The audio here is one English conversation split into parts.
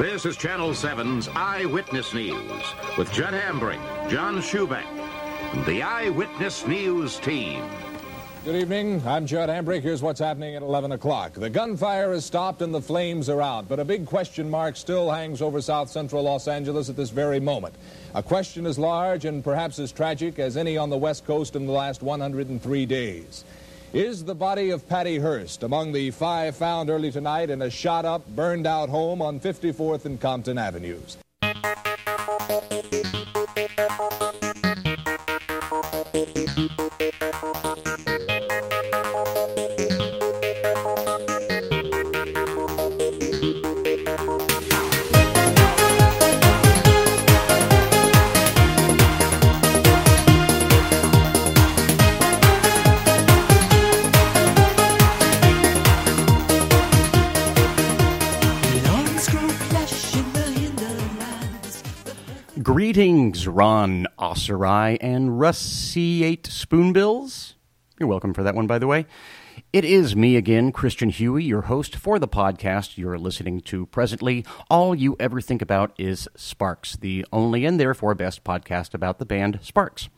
This is Channel 7's Eyewitness News with Judd Hambrick, John Schubeck, and the Eyewitness News team. Good evening. I'm Judd Hambrick. Here's what's happening at 11 o'clock. The gunfire has stopped and the flames are out, but a big question mark still hangs over south central Los Angeles at this very moment. A question as large and perhaps as tragic as any on the West Coast in the last 103 days. Is the body of Patty Hearst among the five found early tonight in a shot up, burned out home on 54th and Compton Avenues? Ron Osserai and Eight Spoonbills. You're welcome for that one, by the way. It is me again, Christian Huey, your host for the podcast you're listening to presently. All you ever think about is Sparks, the only and therefore best podcast about the band Sparks.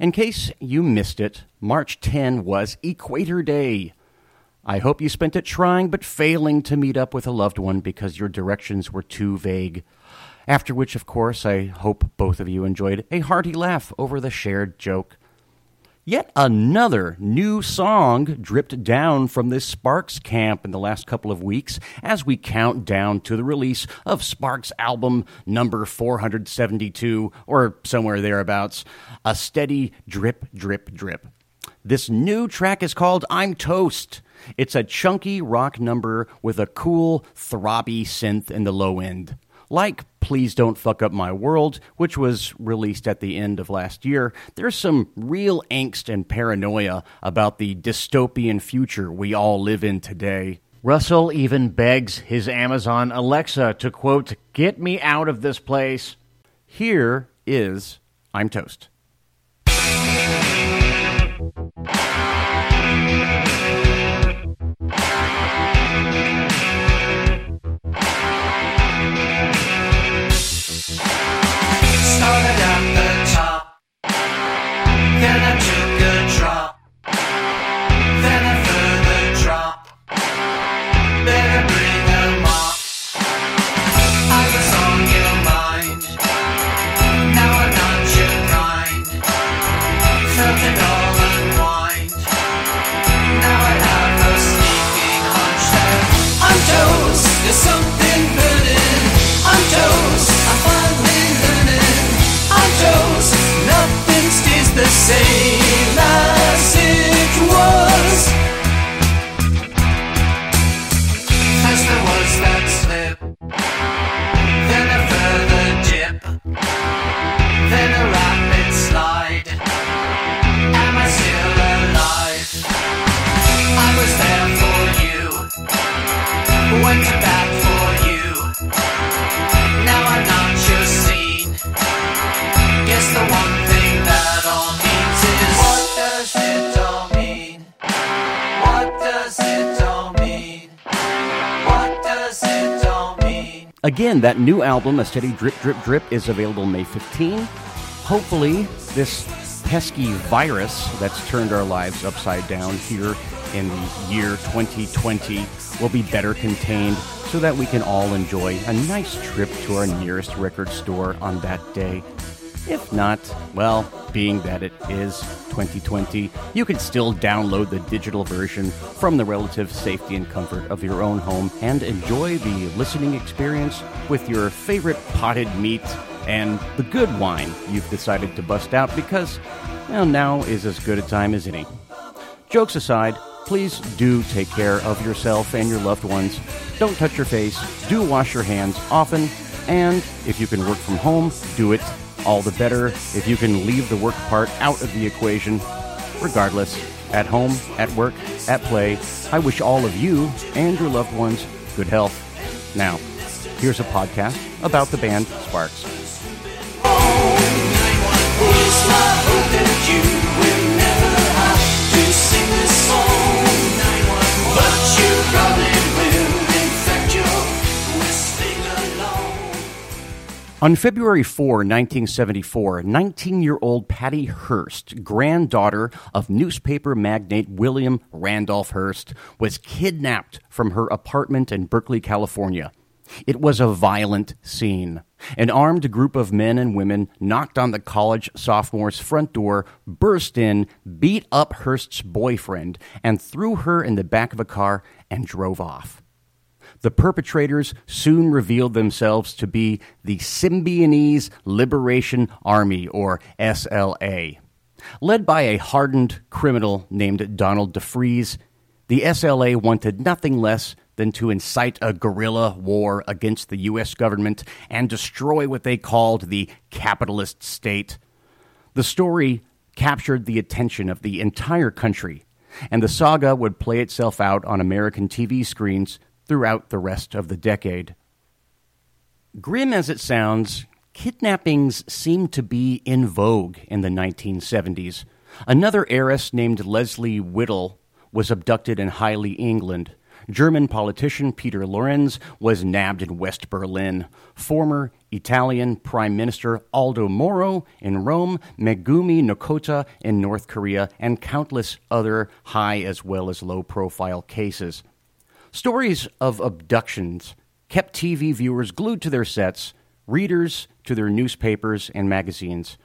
In case you missed it, March 10 was Equator Day. I hope you spent it trying but failing to meet up with a loved one because your directions were too vague. After which, of course, I hope both of you enjoyed a hearty laugh over the shared joke. Yet another new song dripped down from this Sparks camp in the last couple of weeks as we count down to the release of Sparks' album number 472, or somewhere thereabouts. A steady drip, drip, drip. This new track is called I'm Toast. It's a chunky rock number with a cool, throbby synth in the low end. Like Please Don't Fuck Up My World, which was released at the end of last year, there's some real angst and paranoia about the dystopian future we all live in today. Russell even begs his Amazon Alexa to, quote, get me out of this place. Here is I'm Toast. Started same as it was. That slip, then a further dip, then a rapid slide. Am I still alive? I was there for you, went Again, that new album, A Steady Drip Drip Drip, is available May 15. Hopefully, this pesky virus that's turned our lives upside down here in the year 2020 will be better contained so that we can all enjoy a nice trip to our nearest record store on that day. If not, well, being that it is 2020, you can still download the digital version from the relative safety and comfort of your own home and enjoy the listening experience with your favorite potted meat and the good wine you've decided to bust out because, well, now is as good a time as any. Jokes aside, please do take care of yourself and your loved ones. Don't touch your face, do wash your hands often, and if you can work from home, do it all the better if you can leave the work part out of the equation. Regardless, at home, at work, at play, I wish all of you and your loved ones good health. Now, here's a podcast about the band Sparks. On February 4, 1974, 19 year old Patty Hearst, granddaughter of newspaper magnate William Randolph Hearst, was kidnapped from her apartment in Berkeley, California. It was a violent scene. An armed group of men and women knocked on the college sophomore's front door, burst in, beat up Hearst's boyfriend, and threw her in the back of a car and drove off. The perpetrators soon revealed themselves to be the Symbionese Liberation Army, or SLA. Led by a hardened criminal named Donald DeFreeze, the SLA wanted nothing less than to incite a guerrilla war against the U.S. government and destroy what they called the capitalist state. The story captured the attention of the entire country, and the saga would play itself out on American TV screens throughout the rest of the decade. Grim as it sounds, kidnappings seemed to be in vogue in the 1970s. Another heiress named Leslie Whittle was abducted in Highley, England. German politician Peter Lorenz was nabbed in West Berlin. Former Italian Prime Minister Aldo Moro in Rome, Megumi Nakota in North Korea, and countless other high as well as low profile cases. Stories of abductions kept TV viewers glued to their sets, readers to their newspapers and magazines.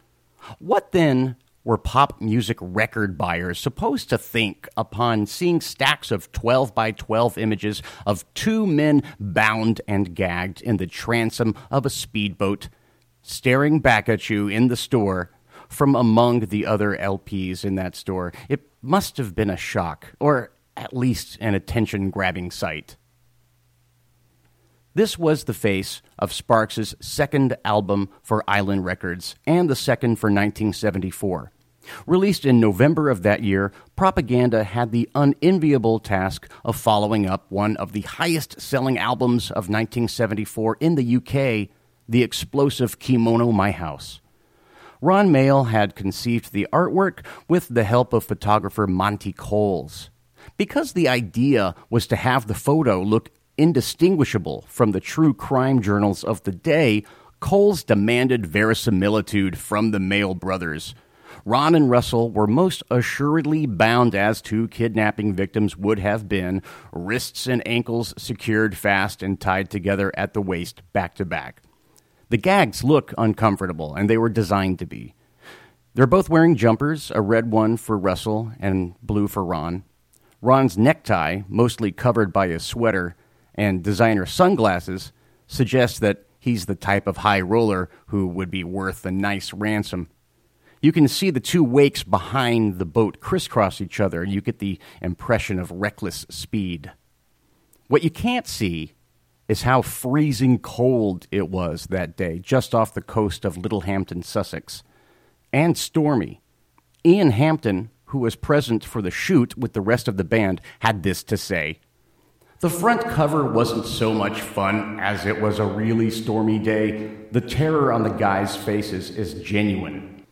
What then were pop music record buyers supposed to think upon seeing stacks of 12 by 12 images of two men bound and gagged in the transom of a speedboat, staring back at you in the store from among the other LPs in that store? It must have been a shock, or at least an attention grabbing sight. This was the face of Sparks' second album for Island Records and the second for 1974. Released in November of that year, Propaganda had the unenviable task of following up one of the highest selling albums of 1974 in the UK, the explosive Kimono My House. Ron Mael had conceived the artwork with the help of photographer Monty Coles. Because the idea was to have the photo look indistinguishable from the true crime journals of the day, Coles demanded verisimilitude from the Mael brothers. Ron and Russell were most assuredly bound as two kidnapping victims would have been, wrists and ankles secured fast and tied together at the waist, back to back. The gags look uncomfortable, and they were designed to be. They're both wearing jumpers, a red one for Russell and blue for Ron. Ron's necktie, mostly covered by his sweater, and designer sunglasses suggest that he's the type of high roller who would be worth a nice ransom. You can see the two wakes behind the boat crisscross each other, and you get the impression of reckless speed. What you can't see is how freezing cold it was that day, just off the coast of Littlehampton, Sussex, and stormy. Ian Hampton, who was present for the shoot with the rest of the band, had this to say. The front cover wasn't so much fun as it was a really stormy day. The terror on the guys' faces is genuine.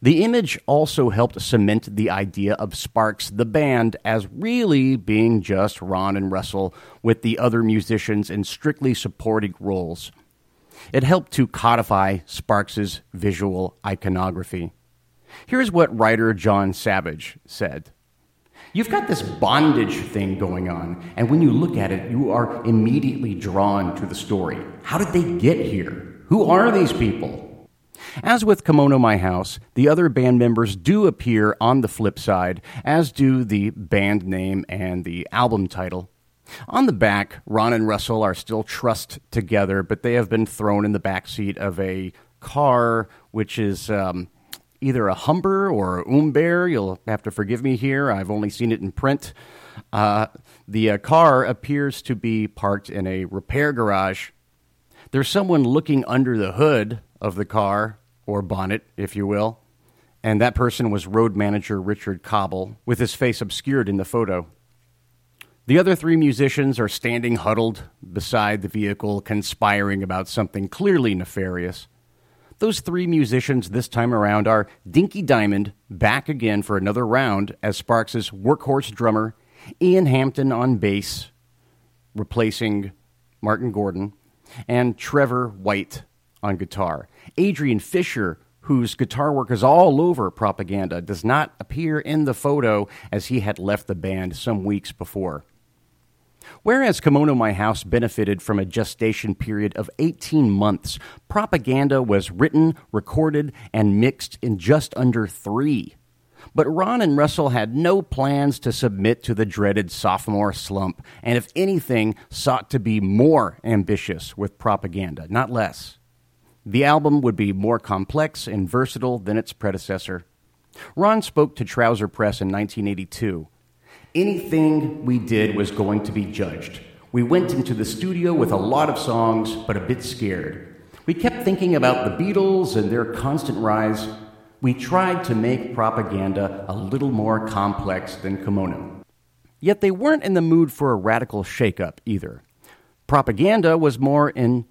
The image also helped cement the idea of Sparks the band as really being just Ron and Russell with the other musicians in strictly supporting roles. It helped to codify Sparks's visual iconography. Here's what writer Jon Savage said. You've got this bondage thing going on, and when you look at it, you are immediately drawn to the story. How did they get here? Who are these people? As with Kimono My House, the other band members do appear on the flip side, as do the band name and the album title. On the back, Ron and Russell are still trussed together, but they have been thrown in the back seat of a car, which is um, either a Humber or a Umber. You'll have to forgive me here. I've only seen it in print. Uh, the uh, car appears to be parked in a repair garage. There's someone looking under the hood of the car, or bonnet, if you will, and that person was road manager Richard Cobble, with his face obscured in the photo. The other three musicians are standing huddled beside the vehicle, conspiring about something clearly nefarious. Those three musicians this time around are Dinky Diamond back again for another round as Sparks' workhorse drummer, Ian Hampton on bass, replacing Martin Gordon, and Trevor White on guitar. Adrian Fisher, whose guitar work is all over propaganda, does not appear in the photo as he had left the band some weeks before. Whereas Kimono My House benefited from a gestation period of 18 months, Propaganda was written, recorded, and mixed in just under three. But Ron and Russell had no plans to submit to the dreaded sophomore slump, and if anything, sought to be more ambitious with propaganda, not less. The album would be more complex and versatile than its predecessor. Ron spoke to Trouser Press in 1982. Anything we did was going to be judged. We went into the studio with a lot of songs, but a bit scared. We kept thinking about the Beatles and their constant rise. We tried to make propaganda a little more complex than Kimono. Yet they weren't in the mood for a radical shakeup either. Propaganda was more in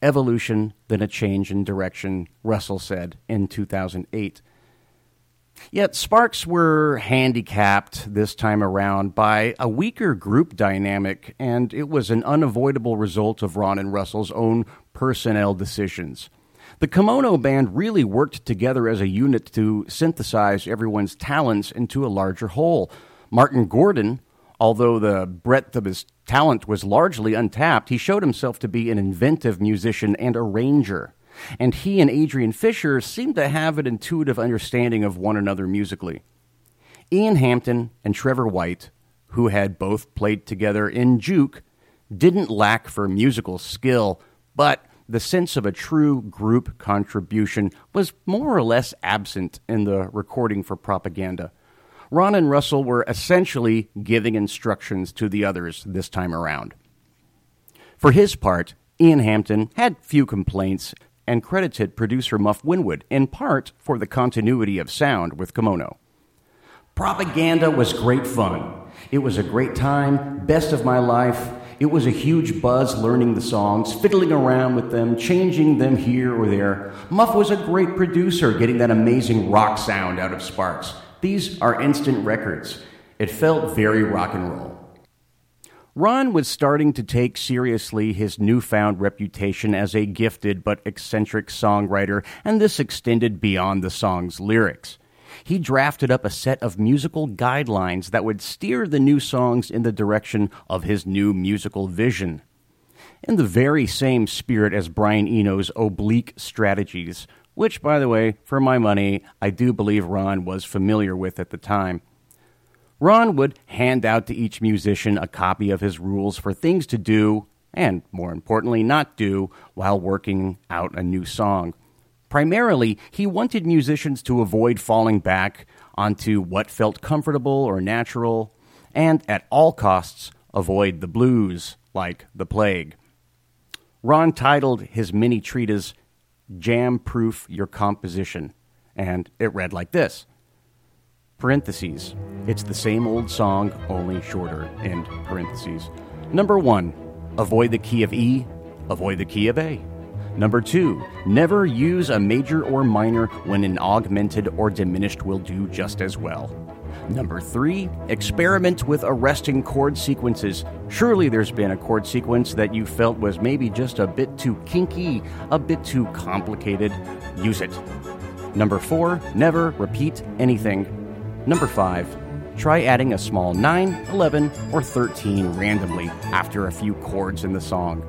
evolution than a change in direction, Russell said in 2008. Yet Sparks were handicapped this time around by a weaker group dynamic, and it was an unavoidable result of Ron and Russell's own personnel decisions. The Kimono band really worked together as a unit to synthesize everyone's talents into a larger whole. Martin Gordon, although the breadth of his talent was largely untapped, he showed himself to be an inventive musician and arranger and he and Adrian Fisher seemed to have an intuitive understanding of one another musically. Ian Hampton and Trevor White, who had both played together in Jook, didn't lack for musical skill, but the sense of a true group contribution was more or less absent in the recording for propaganda. Ron and Russell were essentially giving instructions to the others this time around. For his part, Ian Hampton had few complaints and credited producer Muff Winwood in part for the continuity of sound with Kimono. Propaganda was great fun. It was a great time, best of my life. It was a huge buzz learning the songs, fiddling around with them, changing them here or there. Muff was a great producer, getting that amazing rock sound out of Sparks. These are instant records. It felt very rock and roll. Ron was starting to take seriously his newfound reputation as a gifted but eccentric songwriter, and this extended beyond the song's lyrics. He drafted up a set of musical guidelines that would steer the new songs in the direction of his new musical vision. In the very same spirit as Brian Eno's oblique strategies, which, by the way, for my money, I do believe Ron was familiar with at the time. Ron would hand out to each musician a copy of his rules for things to do, and more importantly, not do, while working out a new song. Primarily, he wanted musicians to avoid falling back onto what felt comfortable or natural, and at all costs, avoid the blues like the plague. Ron titled his mini treatise Jam Proof Your Composition, and it read like this Parentheses. It's the same old song, only shorter. End parentheses. Number one, avoid the key of E, avoid the key of A. Number two, never use a major or minor when an augmented or diminished will do just as well. Number three, experiment with arresting chord sequences. Surely there's been a chord sequence that you felt was maybe just a bit too kinky, a bit too complicated. Use it. Number four, never repeat anything Number 5. Try adding a small 9, 11, or 13 randomly after a few chords in the song.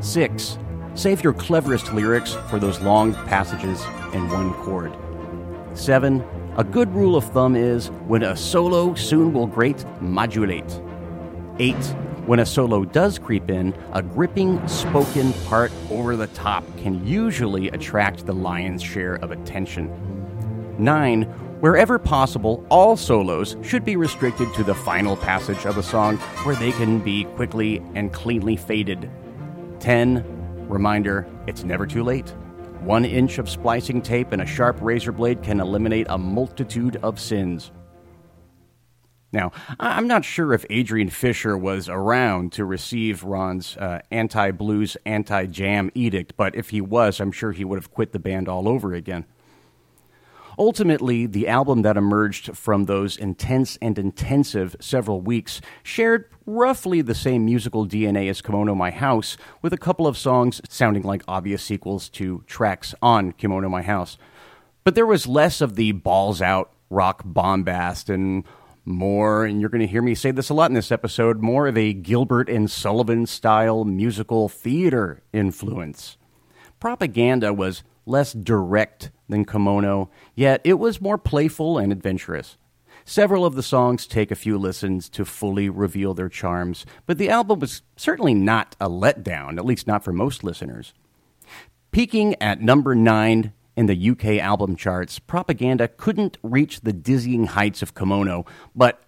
6. Save your cleverest lyrics for those long passages in one chord. 7. A good rule of thumb is when a solo soon will great, modulate. 8. When a solo does creep in, a gripping spoken part over the top can usually attract the lion's share of attention. 9. Wherever possible, all solos should be restricted to the final passage of a song where they can be quickly and cleanly faded. 10. Reminder it's never too late. One inch of splicing tape and a sharp razor blade can eliminate a multitude of sins. Now, I'm not sure if Adrian Fisher was around to receive Ron's uh, anti blues, anti jam edict, but if he was, I'm sure he would have quit the band all over again. Ultimately, the album that emerged from those intense and intensive several weeks shared roughly the same musical DNA as Kimono My House, with a couple of songs sounding like obvious sequels to tracks on Kimono My House. But there was less of the balls out rock bombast and more, and you're going to hear me say this a lot in this episode, more of a Gilbert and Sullivan style musical theater influence. Propaganda was less direct than Kimono, yet it was more playful and adventurous. Several of the songs take a few listens to fully reveal their charms, but the album was certainly not a letdown, at least not for most listeners. Peaking at number 9 in the UK album charts, Propaganda couldn't reach the dizzying heights of Kimono, but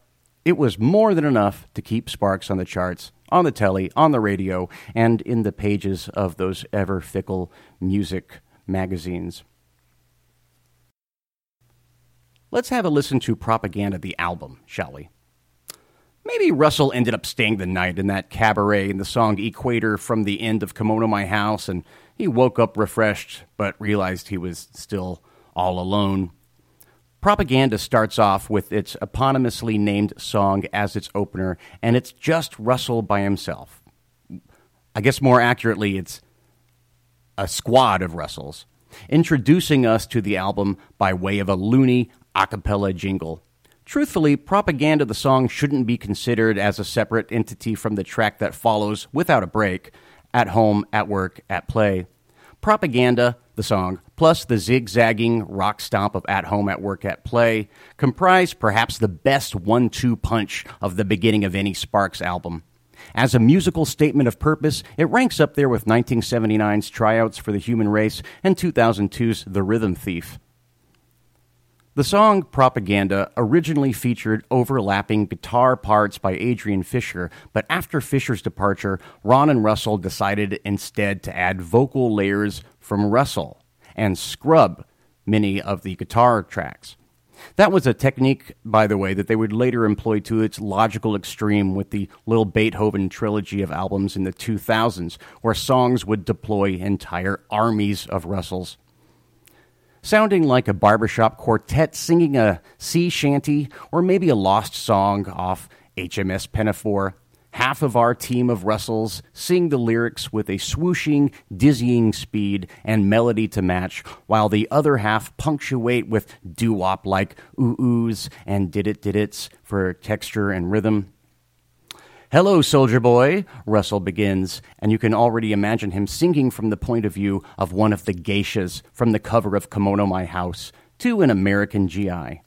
it was more than enough to keep Sparks on the charts, on the telly, on the radio, and in the pages of those ever fickle music magazines. Let's have a listen to Propaganda, the album, shall we? Maybe Russell ended up staying the night in that cabaret in the song Equator from the end of Kimono My House, and he woke up refreshed, but realized he was still all alone. Propaganda starts off with its eponymously named song as its opener, and it's just Russell by himself. I guess more accurately, it's a squad of Russells, introducing us to the album by way of a loony a cappella jingle. Truthfully, Propaganda the song shouldn't be considered as a separate entity from the track that follows without a break at home, at work, at play. Propaganda, the song, plus the zigzagging rock stomp of At Home, At Work, At Play comprise perhaps the best one two punch of the beginning of any Sparks album. As a musical statement of purpose, it ranks up there with 1979's Tryouts for the Human Race and 2002's The Rhythm Thief. The song Propaganda originally featured overlapping guitar parts by Adrian Fisher, but after Fisher's departure, Ron and Russell decided instead to add vocal layers from Russell and scrub many of the guitar tracks. That was a technique, by the way, that they would later employ to its logical extreme with the Lil' Beethoven trilogy of albums in the 2000s, where songs would deploy entire armies of Russells sounding like a barbershop quartet singing a sea shanty or maybe a lost song off HMS Pinafore. Half of our team of Russells sing the lyrics with a swooshing, dizzying speed and melody to match, while the other half punctuate with doo wop like ooh oohs and did it did its for texture and rhythm. Hello, soldier boy, Russell begins, and you can already imagine him singing from the point of view of one of the geishas from the cover of Kimono My House to an American GI.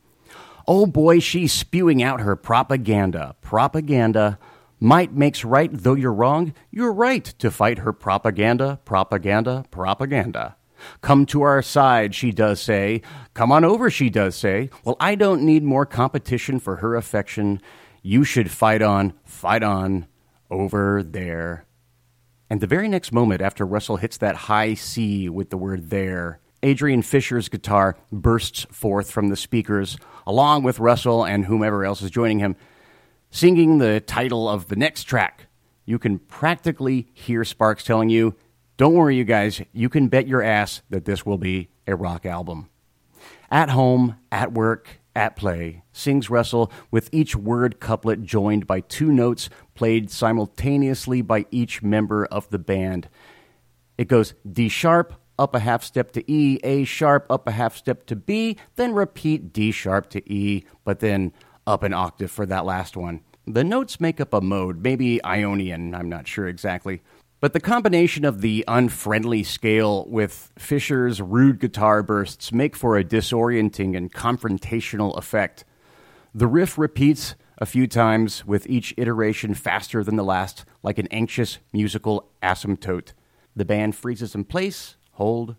Oh boy, she's spewing out her propaganda. Propaganda. Might makes right, though you're wrong. You're right to fight her propaganda, propaganda, propaganda. Come to our side, she does say. Come on over, she does say. Well, I don't need more competition for her affection. You should fight on, fight on, over there. And the very next moment, after Russell hits that high C with the word there, Adrian Fisher's guitar bursts forth from the speakers, along with Russell and whomever else is joining him, singing the title of the next track. You can practically hear Sparks telling you, Don't worry, you guys, you can bet your ass that this will be a rock album. At home, at work, at play, sings Russell with each word couplet joined by two notes played simultaneously by each member of the band. It goes D sharp, up a half step to E, A sharp, up a half step to B, then repeat D sharp to E, but then up an octave for that last one. The notes make up a mode, maybe Ionian, I'm not sure exactly. But the combination of the unfriendly scale with Fisher's rude guitar bursts make for a disorienting and confrontational effect. The riff repeats a few times with each iteration faster than the last, like an anxious musical asymptote. The band freezes in place, hold,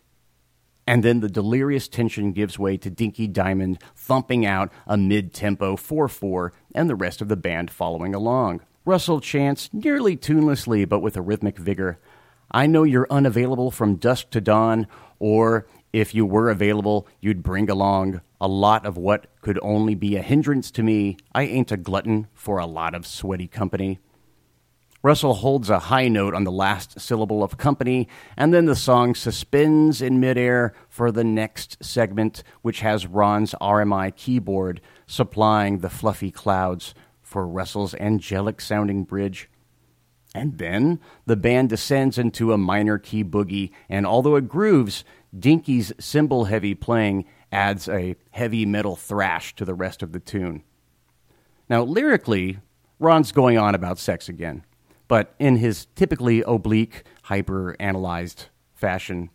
and then the delirious tension gives way to Dinky Diamond thumping out a mid tempo 4 4 and the rest of the band following along. Russell chants, nearly tunelessly but with a rhythmic vigor, I know you're unavailable from dusk to dawn, or if you were available, you'd bring along a lot of what could only be a hindrance to me. I ain't a glutton for a lot of sweaty company. Russell holds a high note on the last syllable of company, and then the song suspends in midair for the next segment, which has Ron's RMI keyboard supplying the fluffy clouds for Russell's angelic sounding bridge. And then the band descends into a minor key boogie, and although it grooves, Dinky's cymbal heavy playing adds a heavy metal thrash to the rest of the tune. Now, lyrically, Ron's going on about sex again, but in his typically oblique, hyper analyzed fashion.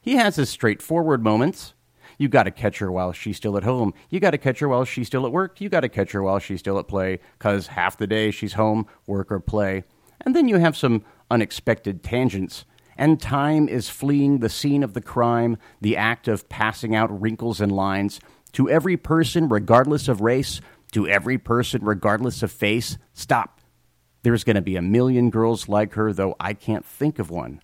He has his straightforward moments. You got to catch her while she's still at home. You got to catch her while she's still at work. You got to catch her while she's still at play, because half the day she's home, work, or play. And then you have some unexpected tangents. And time is fleeing the scene of the crime, the act of passing out wrinkles and lines. To every person, regardless of race, to every person, regardless of face, stop. There's going to be a million girls like her, though I can't think of one.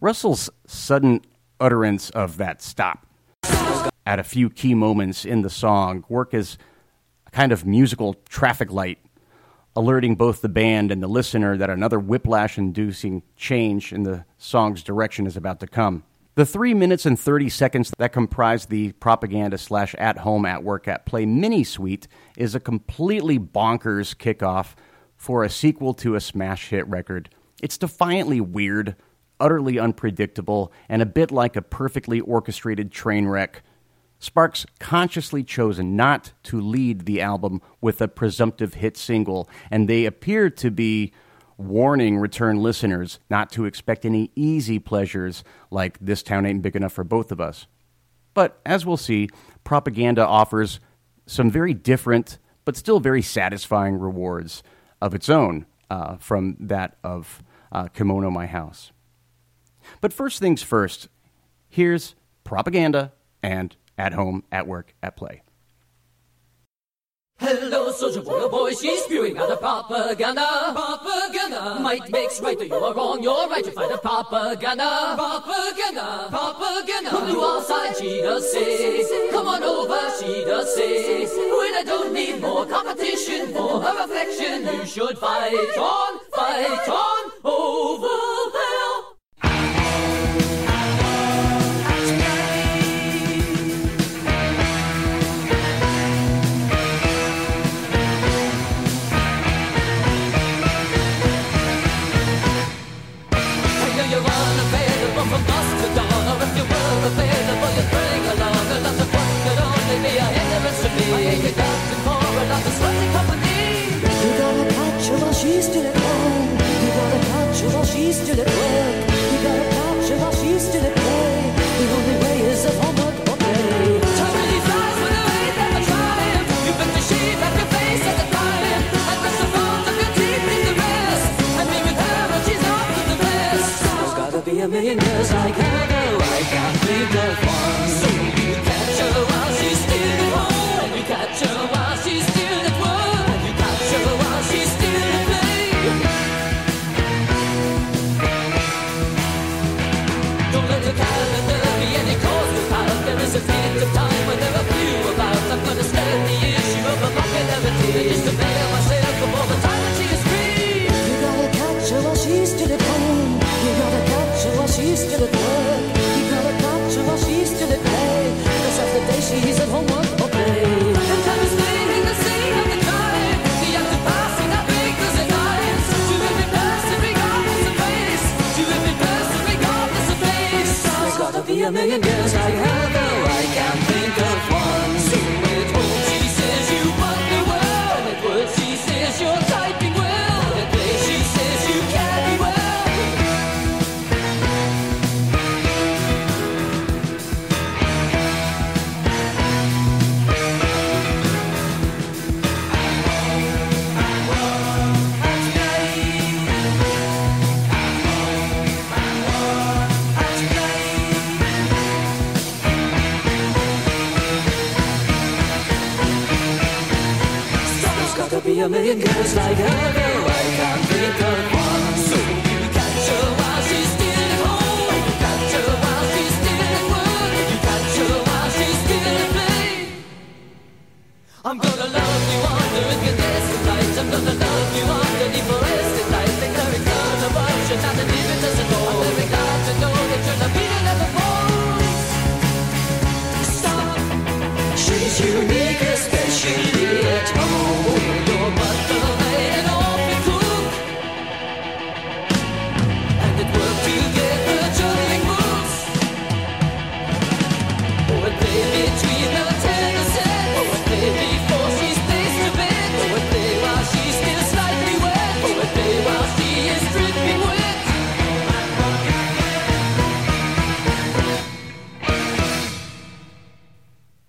Russell's sudden utterance of that stop at a few key moments in the song work as a kind of musical traffic light, alerting both the band and the listener that another whiplash inducing change in the song's direction is about to come. The three minutes and 30 seconds that comprise the propaganda slash at home, at work, at play mini suite is a completely bonkers kickoff for a sequel to a smash hit record. It's defiantly weird, utterly unpredictable, and a bit like a perfectly orchestrated train wreck. Sparks consciously chose not to lead the album with a presumptive hit single, and they appear to be warning return listeners not to expect any easy pleasures like This Town Ain't Big Enough for Both of Us. But as we'll see, propaganda offers some very different but still very satisfying rewards of its own uh, from that of uh, Kimono My House. But first things first, here's propaganda and at home, at work, at play. Hello, soldier boy, oh boy, she's spewing out the propaganda. Propaganda. Might makes right, though you are wrong, you're right, you fight the propaganda. Propaganda. Propaganda. Come to our side, she does say. Come on over, she does say. When I don't need more competition for her affection, you should fight on, fight on, over a million girls like her, though I can't think of one. So you catch her while she's still at home. You catch her while she's still at work. You catch her while she's still at play. I'm gonna love you under incandescent lights.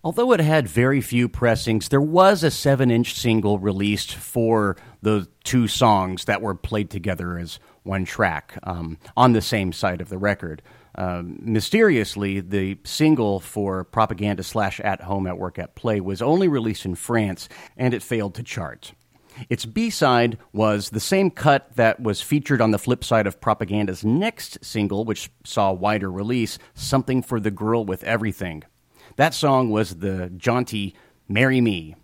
Although it had very few pressings, there was a 7 inch single released for the two songs that were played together as one track um, on the same side of the record. Um, mysteriously, the single for Propaganda slash At Home, At Work, At Play was only released in France and it failed to chart. Its B side was the same cut that was featured on the flip side of Propaganda's next single, which saw wider release Something for the Girl with Everything. That song was the jaunty Marry Me.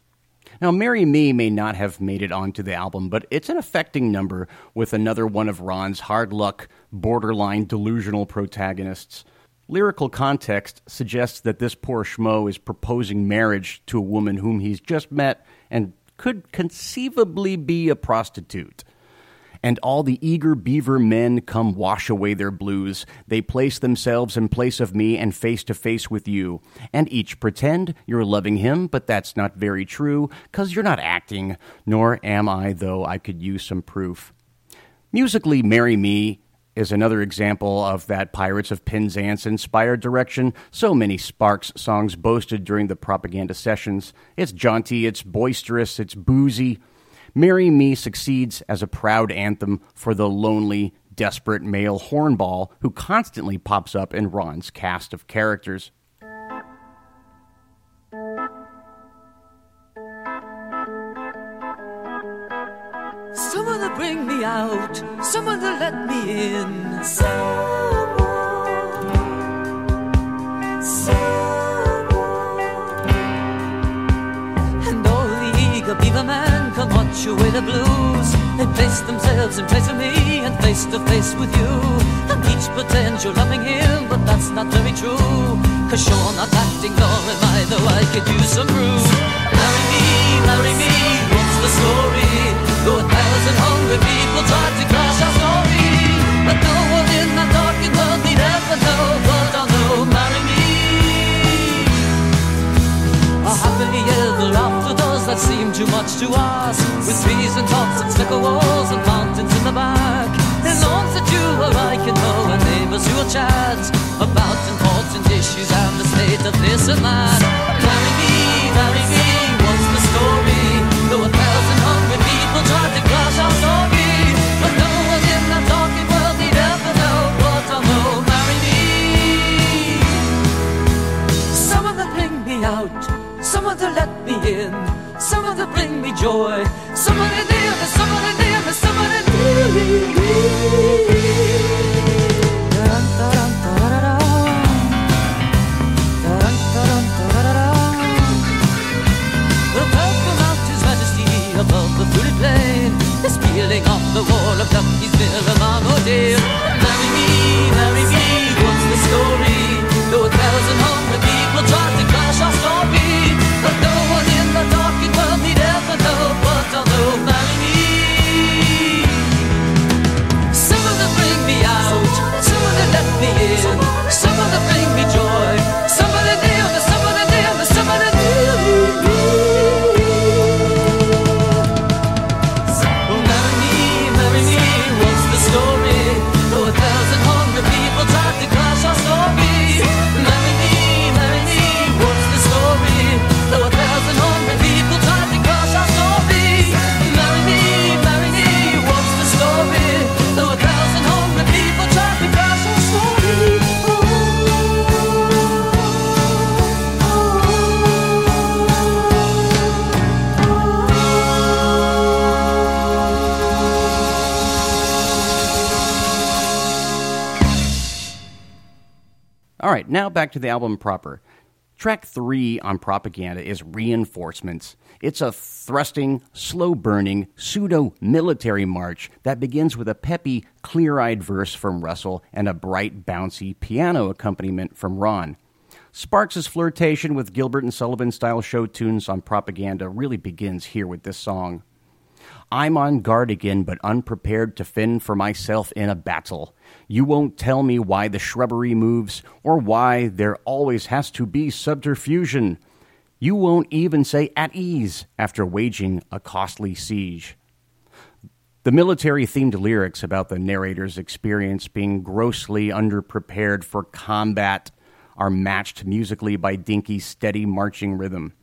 Now, Marry Me may not have made it onto the album, but it's an affecting number with another one of Ron's hard luck, borderline delusional protagonists. Lyrical context suggests that this poor schmo is proposing marriage to a woman whom he's just met and could conceivably be a prostitute and all the eager beaver men come wash away their blues. They place themselves in place of me and face to face with you, and each pretend you're loving him, but that's not very true, 'cause you're not acting, nor am I, though I could use some proof. Musically, Marry Me is another example of that Pirates of Penzance inspired direction so many Sparks songs boasted during the propaganda sessions. It's jaunty, it's boisterous, it's boozy. Marry Me succeeds as a proud anthem for the lonely, desperate male hornball who constantly pops up in Ron's cast of characters. Someone to bring me out, someone to let me in. Someone, someone. And all the eager beaver men come watch away the blues. They place themselves in place of me and face to face with you. And each pretends you're loving him, but that's not very true. Cause you're not acting, nor am I, though I could use some proof. Marry me, marry me, what's the story? Though a thousand hungry people tried to crash our story. But no one in that darkened world need ever know, but I'll know, marry me. A happily ever after that seem too much to ask? With trees and tops and slicker walls and mountains in the back. And lawns that you or I can know and neighbors who will chat about important issues and the state of this and that. Marry me, marry me, what's the story? Though a thousand hungry people tried to crash our story. Back to the album proper. Track three on Propaganda is Reinforcements. It's a thrusting, slow burning, pseudo military march that begins with a peppy, clear eyed verse from Russell and a bright, bouncy piano accompaniment from Ron. Sparks' flirtation with Gilbert and Sullivan style show tunes on Propaganda really begins here with this song. I'm on guard again, but unprepared to fend for myself in a battle. You won't tell me why the shrubbery moves, or why there always has to be subterfusion. You won't even say at ease after waging a costly siege. The military themed lyrics about the narrator's experience being grossly underprepared for combat are matched musically by Dinky's steady marching rhythm.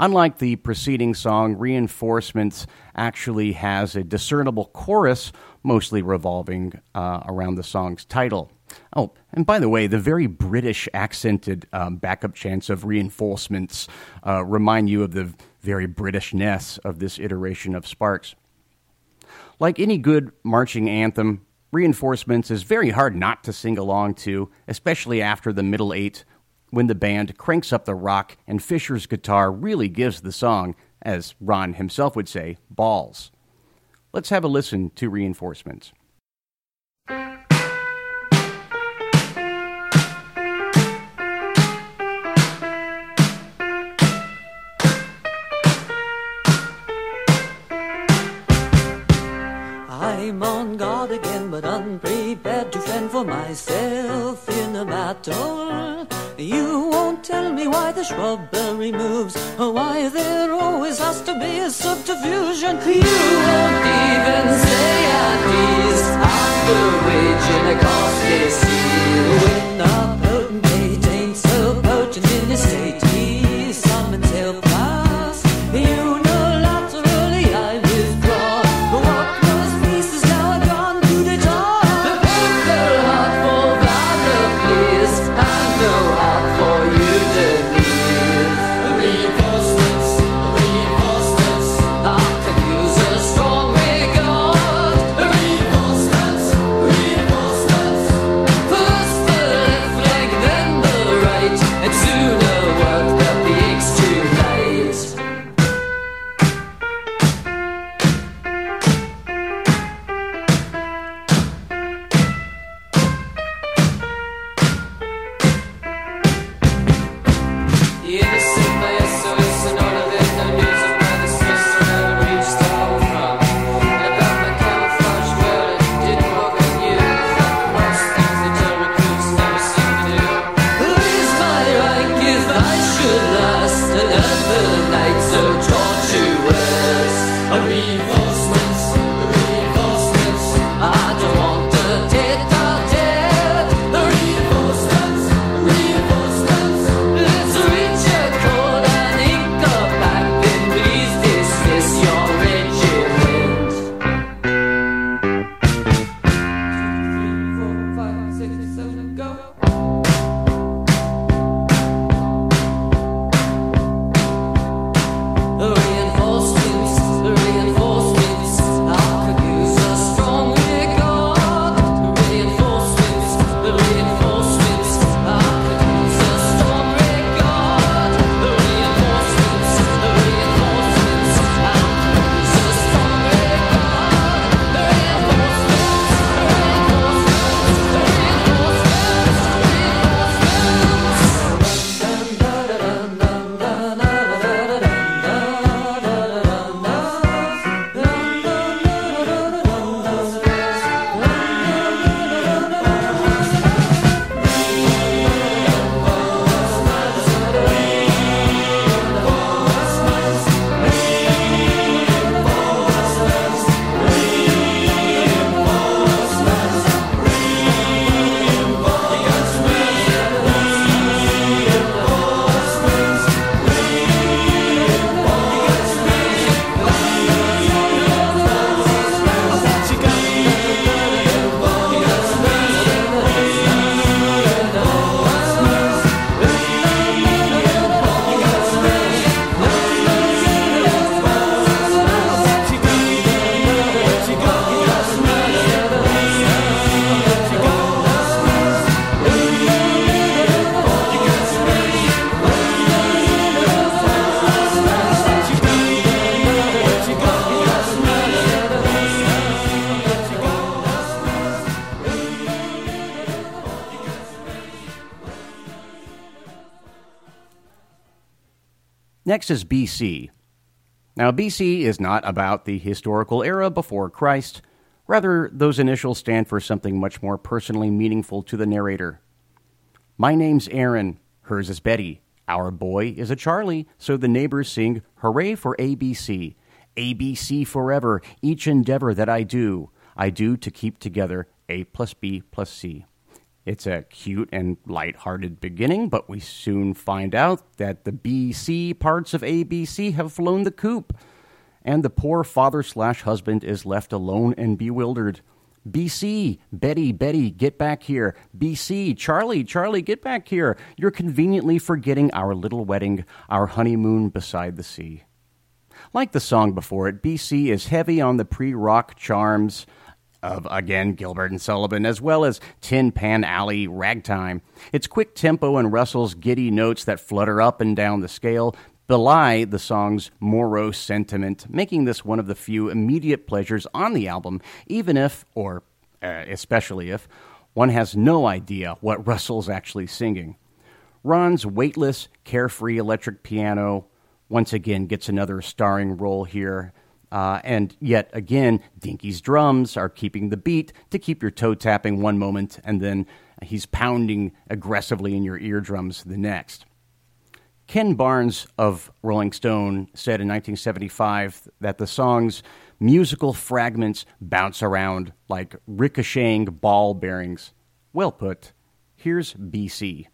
Unlike the preceding song, Reinforcements actually has a discernible chorus, mostly revolving uh, around the song's title. Oh, and by the way, the very British accented um, backup chants of Reinforcements uh, remind you of the very Britishness of this iteration of Sparks. Like any good marching anthem, Reinforcements is very hard not to sing along to, especially after the middle eight when the band cranks up the rock and Fisher's guitar really gives the song, as Ron himself would say, balls. Let's have a listen to Reinforcements. I'm on guard again, but unprepared to fend for myself in a battle. Why the shrubbery moves, or why there always has to be a subterfusion. You won't even say at ease after waging a costly seal. When the potentate ain't so potent in his Is BC. Now, BC is not about the historical era before Christ. Rather, those initials stand for something much more personally meaningful to the narrator. My name's Aaron, hers is Betty. Our boy is a Charlie, so the neighbors sing, Hooray for ABC. ABC forever, each endeavor that I do, I do to keep together A plus B plus C. It's a cute and light-hearted beginning, but we soon find out that the BC parts of ABC have flown the coop, and the poor father slash husband is left alone and bewildered. BC, Betty, Betty, get back here. BC, Charlie, Charlie, get back here. You're conveniently forgetting our little wedding, our honeymoon beside the sea. Like the song before it, BC is heavy on the pre rock charms of, again, Gilbert and Sullivan, as well as Tin Pan Alley ragtime. Its quick tempo and Russell's giddy notes that flutter up and down the scale belie the song's morose sentiment, making this one of the few immediate pleasures on the album, even if, or uh, especially if, one has no idea what Russell's actually singing. Ron's weightless, carefree electric piano once again gets another starring role here. Uh, and yet again, Dinky's drums are keeping the beat to keep your toe tapping one moment, and then he's pounding aggressively in your eardrums the next. Ken Barnes of Rolling Stone said in 1975 that the song's musical fragments bounce around like ricocheting ball bearings. Well put. Here's BC.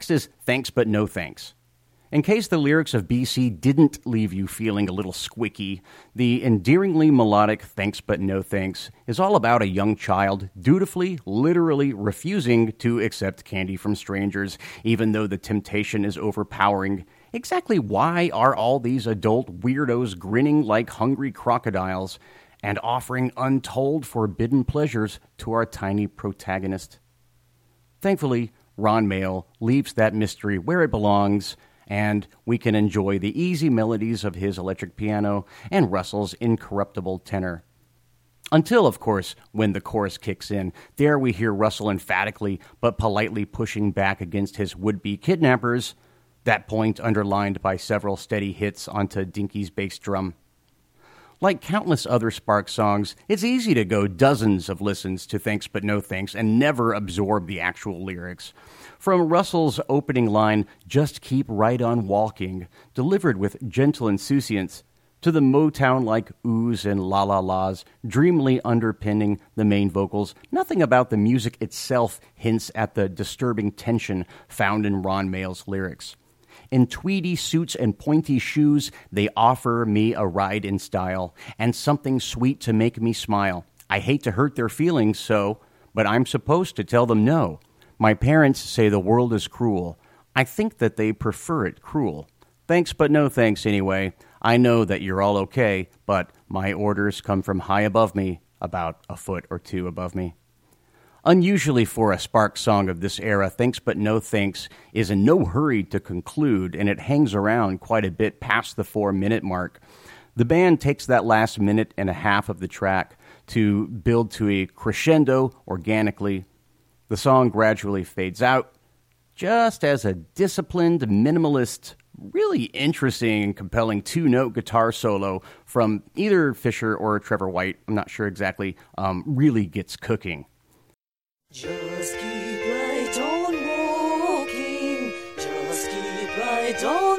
Next is Thanks But No Thanks. In case the lyrics of BC didn't leave you feeling a little squicky, the endearingly melodic Thanks But No Thanks is all about a young child dutifully, literally refusing to accept candy from strangers, even though the temptation is overpowering. Exactly why are all these adult weirdos grinning like hungry crocodiles and offering untold forbidden pleasures to our tiny protagonist? Thankfully, Ron Mael leaves that mystery where it belongs, and we can enjoy the easy melodies of his electric piano and Russell's incorruptible tenor. Until, of course, when the chorus kicks in. There we hear Russell emphatically but politely pushing back against his would be kidnappers, that point underlined by several steady hits onto Dinky's bass drum. Like countless other Spark songs, it's easy to go dozens of listens to Thanks But No Thanks and never absorb the actual lyrics. From Russell's opening line, Just Keep Right On Walking, delivered with gentle insouciance, to the Motown like oohs and la la las, dreamily underpinning the main vocals, nothing about the music itself hints at the disturbing tension found in Ron Mael's lyrics. In tweedy suits and pointy shoes, they offer me a ride in style and something sweet to make me smile. I hate to hurt their feelings so, but I'm supposed to tell them no. My parents say the world is cruel. I think that they prefer it cruel. Thanks, but no thanks anyway. I know that you're all okay, but my orders come from high above me, about a foot or two above me unusually for a Spark song of this era, Thanks But No Thanks is in no hurry to conclude, and it hangs around quite a bit past the four minute mark. The band takes that last minute and a half of the track to build to a crescendo organically. The song gradually fades out, just as a disciplined, minimalist, really interesting and compelling two note guitar solo from either Fisher or Trevor White, I'm not sure exactly, um, really gets cooking. Just keep right on walking, just keep right on.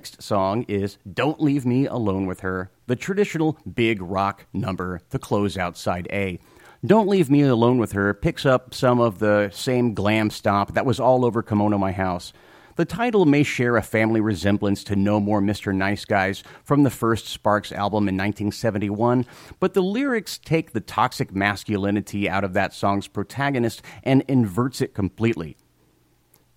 next song is Don't Leave Me Alone with Her, the traditional big rock number to close out side A. Don't Leave Me Alone with Her picks up some of the same glam stomp that was all over Kimono My House. The title may share a family resemblance to No More Mr. Nice Guys from the first Sparks album in 1971, but the lyrics take the toxic masculinity out of that song's protagonist and inverts it completely.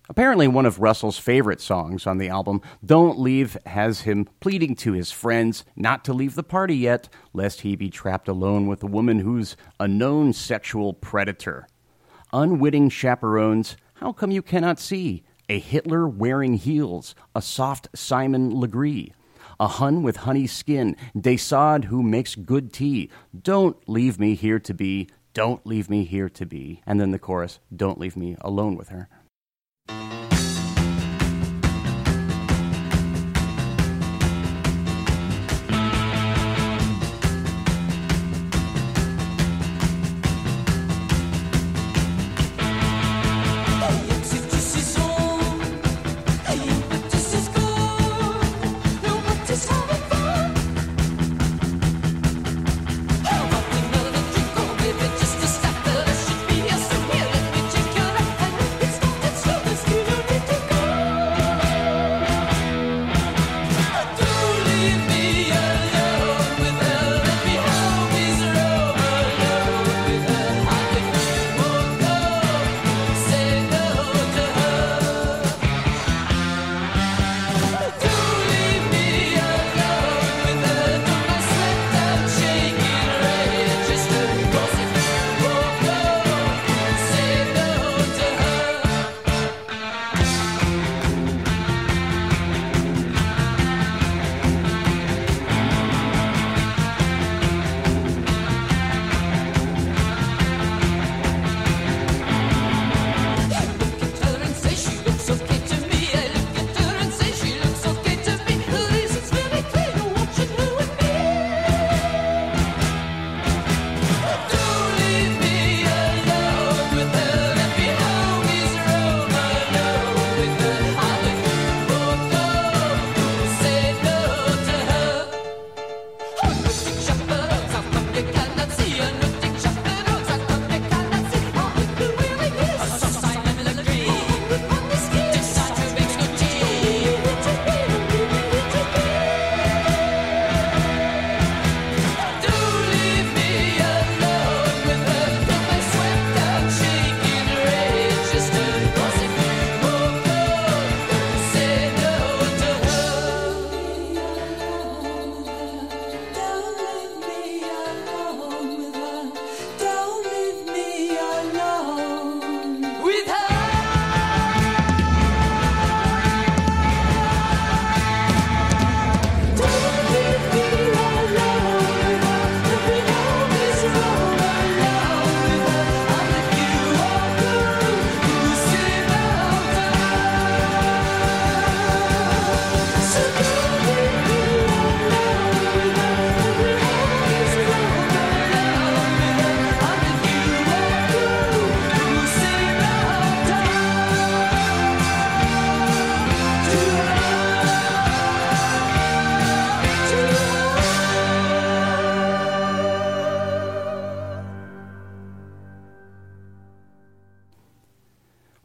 Apparently, one of Russell's favorite songs on the album, Don't Leave, has him pleading to his friends not to leave the party yet, lest he be trapped alone with a woman who's a known sexual predator. Unwitting chaperones, how come you cannot see? A Hitler wearing heels, a soft Simon Legree, a Hun with honey skin, de Sade who makes good tea. Don't leave me here to be, don't leave me here to be. And then the chorus, Don't leave me alone with her.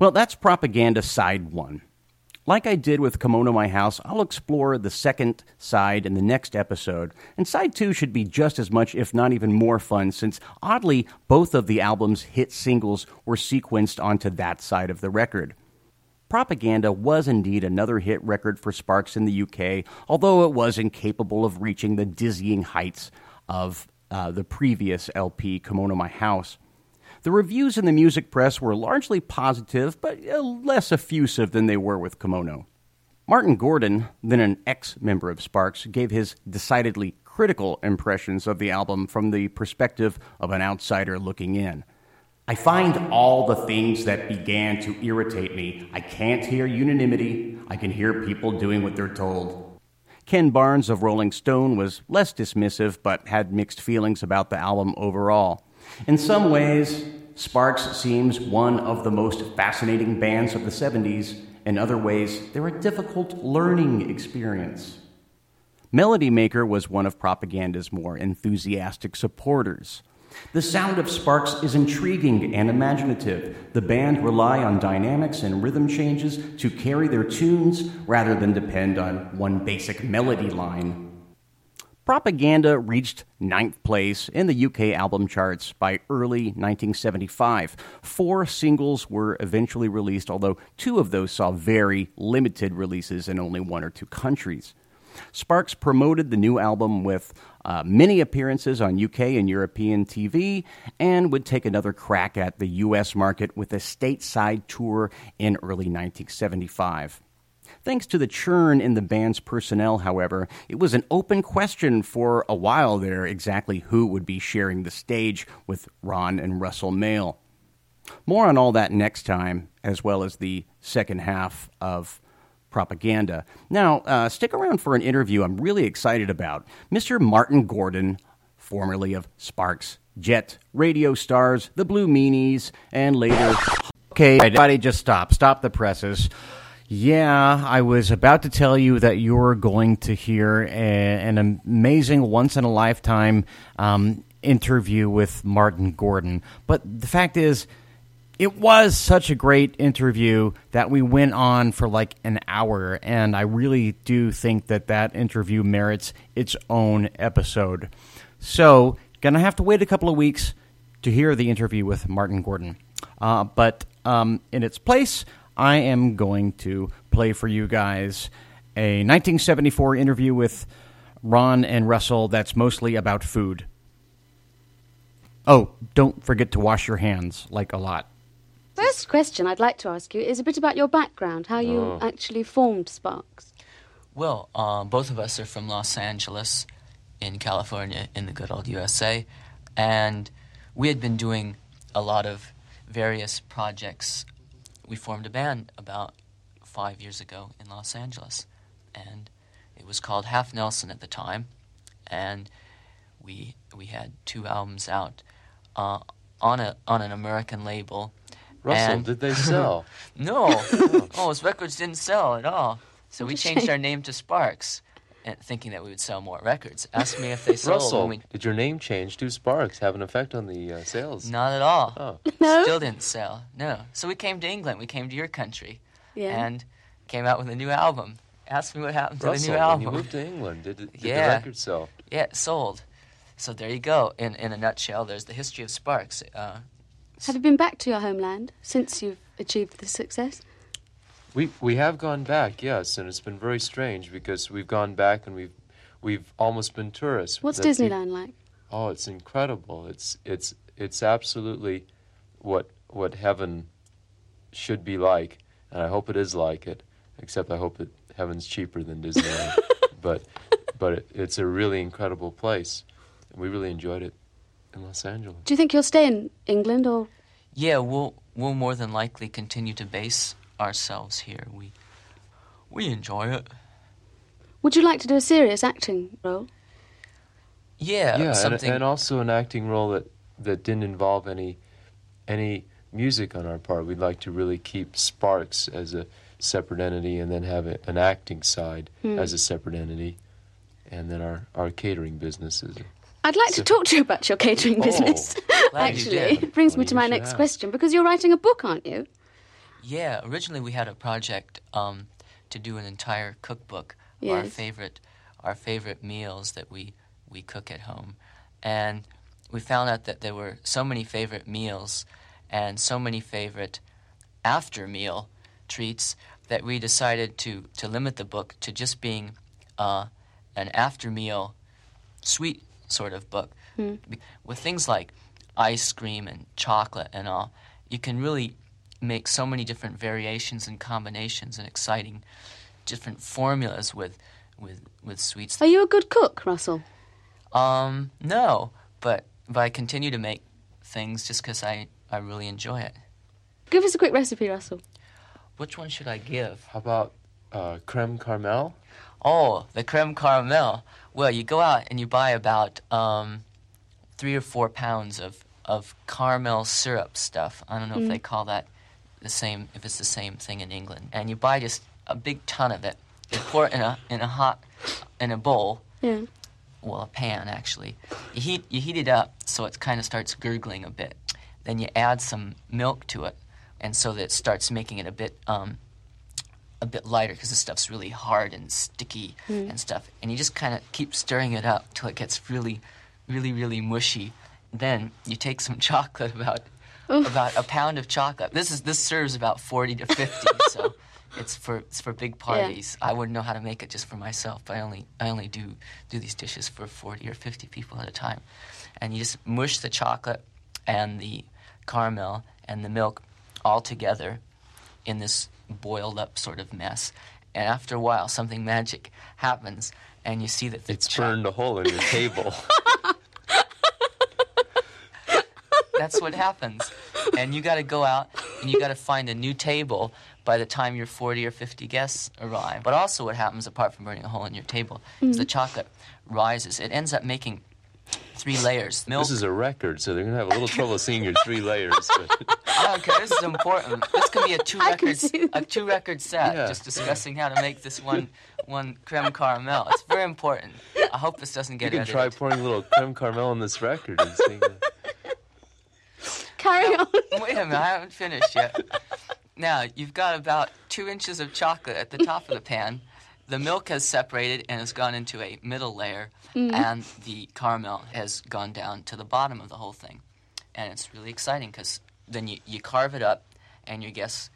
Well, that's Propaganda Side 1. Like I did with Kimono My House, I'll explore the second side in the next episode, and side 2 should be just as much, if not even more fun, since oddly, both of the album's hit singles were sequenced onto that side of the record. Propaganda was indeed another hit record for Sparks in the UK, although it was incapable of reaching the dizzying heights of uh, the previous LP, Kimono My House. The reviews in the music press were largely positive, but uh, less effusive than they were with Kimono. Martin Gordon, then an ex member of Sparks, gave his decidedly critical impressions of the album from the perspective of an outsider looking in. I find all the things that began to irritate me. I can't hear unanimity. I can hear people doing what they're told. Ken Barnes of Rolling Stone was less dismissive, but had mixed feelings about the album overall. In some ways, Sparks seems one of the most fascinating bands of the 70s. In other ways, they're a difficult learning experience. Melody Maker was one of Propaganda's more enthusiastic supporters. The sound of Sparks is intriguing and imaginative. The band rely on dynamics and rhythm changes to carry their tunes rather than depend on one basic melody line. Propaganda reached ninth place in the UK album charts by early 1975. Four singles were eventually released, although two of those saw very limited releases in only one or two countries. Sparks promoted the new album with uh, many appearances on UK and European TV and would take another crack at the US market with a stateside tour in early 1975. Thanks to the churn in the band's personnel, however, it was an open question for a while there exactly who would be sharing the stage with Ron and Russell Mael. More on all that next time, as well as the second half of propaganda. Now, uh, stick around for an interview I'm really excited about. Mr. Martin Gordon, formerly of Sparks, Jet, Radio Stars, The Blue Meanies, and later. Okay, everybody just stop. Stop the presses. Yeah, I was about to tell you that you're going to hear a, an amazing, once in a lifetime um, interview with Martin Gordon. But the fact is, it was such a great interview that we went on for like an hour, and I really do think that that interview merits its own episode. So, gonna have to wait a couple of weeks to hear the interview with Martin Gordon. Uh, but um, in its place, I am going to play for you guys a 1974 interview with Ron and Russell that's mostly about food. Oh, don't forget to wash your hands, like a lot. First question I'd like to ask you is a bit about your background, how you Oh. actually formed Sparks. Well, uh, both of us are from Los Angeles, in California, in the good old USA, and we had been doing a lot of various projects. We formed a band about five years ago in Los Angeles, and it was called Half Nelson at the time, and we we had two albums out uh, on a on an American label. Russell, and- did they sell? no. oh, his records didn't sell at all. So we changed our name to Sparks, and thinking that we would sell more records. Asked me if they sold. Russell, when we, did your name change to Sparks have an effect on the uh, sales? not at all. Oh. No? Still didn't sell. No. So we came to England. We came to your country, Yeah. and came out with a new album. Asked me what happened to the new when album. you moved to England, did, it- did Yeah. the record sell? Yeah, it sold. So there you go. In in a nutshell, there's the history of Sparks. Uh, Have you been back to your homeland since you've achieved this success? We we have gone back, yes, and it's been very strange because we've gone back and we've we've almost been tourists. What's That peop- Disneyland like? Oh, it's incredible. It's it's it's absolutely what what heaven should be like, and I hope it is like it. Except I hope that heaven's cheaper than Disneyland. but but it, it's a really incredible place, and we really enjoyed it in Los Angeles. Do you think you'll stay in England or yeah, we'll we'll more than likely continue to base ourselves here. We we enjoy it. would you like to do a serious acting role? Yeah, yeah, and, something. and also an acting role that that didn't involve any any music on our part. We'd like to really keep Sparks as a separate entity, and then have a, an acting side Hmm. as a separate entity, and then our our catering businesses. I'd like to talk to you about your catering Oh, business. glad you Actually, did. it brings me to my next have. question because you're writing a book, aren't you? Yeah, originally we had a project um, to do an entire cookbook of our favorite our favorite meals that we we cook at home, and we found out that there were so many favorite meals and so many favorite after meal treats that we decided to to limit the book to just being uh, an after meal sweet sort of book. Be- with things like ice cream and chocolate and all. You can really make so many different variations and combinations and exciting different formulas with with with sweets. Are you a good cook, Russell? Um, no, but but I continue to make things just because I I really enjoy it. Give us a quick recipe, Russell. Which one should I give? How about uh, creme caramel? Oh, the creme caramel. Well, you go out and you buy about um, three or four pounds of, of caramel syrup stuff. I don't know if they call that the same, if it's the same thing in England. And you buy just a big ton of it. You pour it in a in a hot in a bowl, Yeah. well, a pan actually. You heat you heat it up so it kind of starts gurgling a bit. Then you add some milk to it, and so that it starts making it a bit um, a bit lighter because the stuff's really hard and sticky Mm. and stuff. And you just kind of keep stirring it up till it gets really, really, really mushy. Then you take some chocolate, about about a pound of chocolate. This is this serves about forty to fifty, so it's for it's for big parties. I wouldn't know how to make it just for myself. I only I only do do these dishes for forty or fifty people at a time. And you just mush the chocolate and the caramel and the milk all together in this boiled up sort of mess. And after a while, something magic happens, and you see that the It's cho- burned a hole in your table. That's what happens. And you got to go out and you got to find a new table by the time your 40 or 50 guests arrive. But also, what happens apart from burning a hole in your table is the chocolate rises. It ends up making three layers. Milk. This is a record, so they're gonna have a little trouble seeing your three layers. But I. This is important. This could be a two records a two record set, Yeah. just discussing how to make this one one creme caramel. It's very important. I hope this doesn't get. you get can edited. try pouring a little creme caramel on this record and seeing. Carry on. Wait a minute, I haven't finished yet. Now, you've got about two inches of chocolate at the top of the pan. The milk has separated and has gone into a middle layer, mm. and the caramel has gone down to the bottom of the whole thing. And it's really exciting because then you, you carve it up, and your guests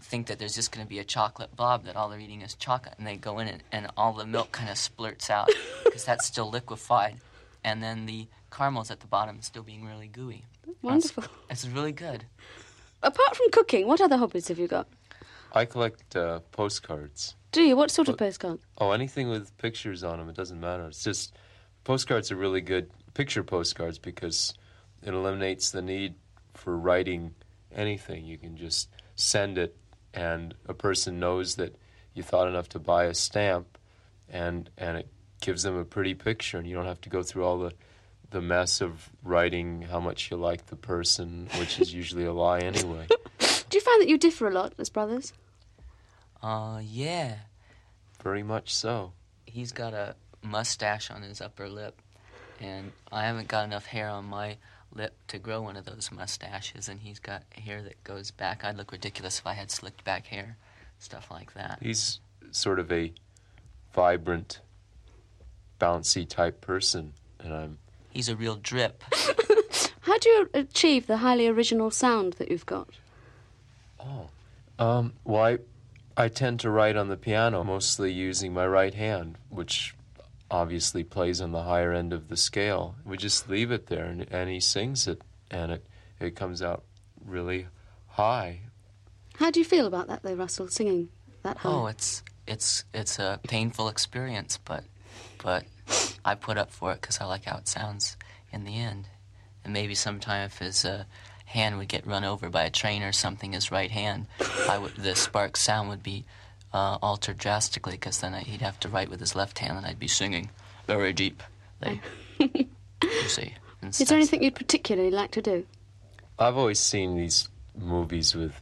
think that there's just going to be a chocolate blob that all they're eating is chocolate, and they go in and, and all the milk kind of splurts out because that's still liquefied, and then the caramel's at the bottom still being really gooey. Wonderful. It's really good. Apart from cooking, what other hobbies have you got? I collect uh, postcards. Do you? What sort of postcard? Oh, anything with pictures on them, it doesn't matter. It's just postcards are really good picture postcards because it eliminates the need for writing anything. You can just send it, and a person knows that you thought enough to buy a stamp, and and it gives them a pretty picture, and you don't have to go through all the the mess of writing how much you like the person, which is usually a lie anyway. Do you find that you differ a lot as brothers? Uh, yeah. Very much so. He's got a mustache on his upper lip, and I haven't got enough hair on my lip to grow one of those mustaches, and he's got hair that goes back. I'd look ridiculous if I had slicked back hair, stuff like that. He's sort of a vibrant, bouncy type person, and I'm He's a real drip. How do you achieve the highly original sound that you've got? Oh, um well I, I tend to write on the piano mostly using my right hand, which obviously plays on the higher end of the scale. We just leave it there and, and he sings it and it it comes out really high. How do you feel about that, though, Russell, singing that high? Oh, it's it's it's a painful experience, but but I put up for it because I like how it sounds in the end. And maybe sometime if his uh, hand would get run over by a train or something, his right hand, I would the spark sound would be uh, altered drastically because then I, he'd have to write with his left hand, and I'd be singing very deep. Like, you see. Is stuff. there anything you'd particularly like to do? I've always seen these movies with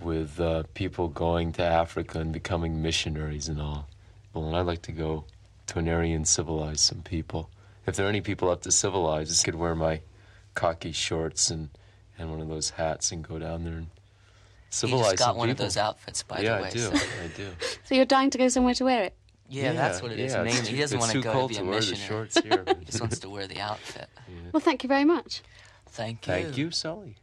with uh, people going to Africa and becoming missionaries and all. Well, and I'd like to go to an area civilize some people. If there are any people left to civilize, I could wear my khaki shorts and, and one of those hats and go down there and He civilize just got some one of those outfits, by yeah, the way. I do. so- I do. So you're dying to go somewhere to wear it? Yeah, that's what it is. yeah, it's mainly, too- he doesn't want to go to be to a wear the missionary. shorts here. he just wants to wear the outfit. Well, thank you very much. Thank you. Thank you, Sully.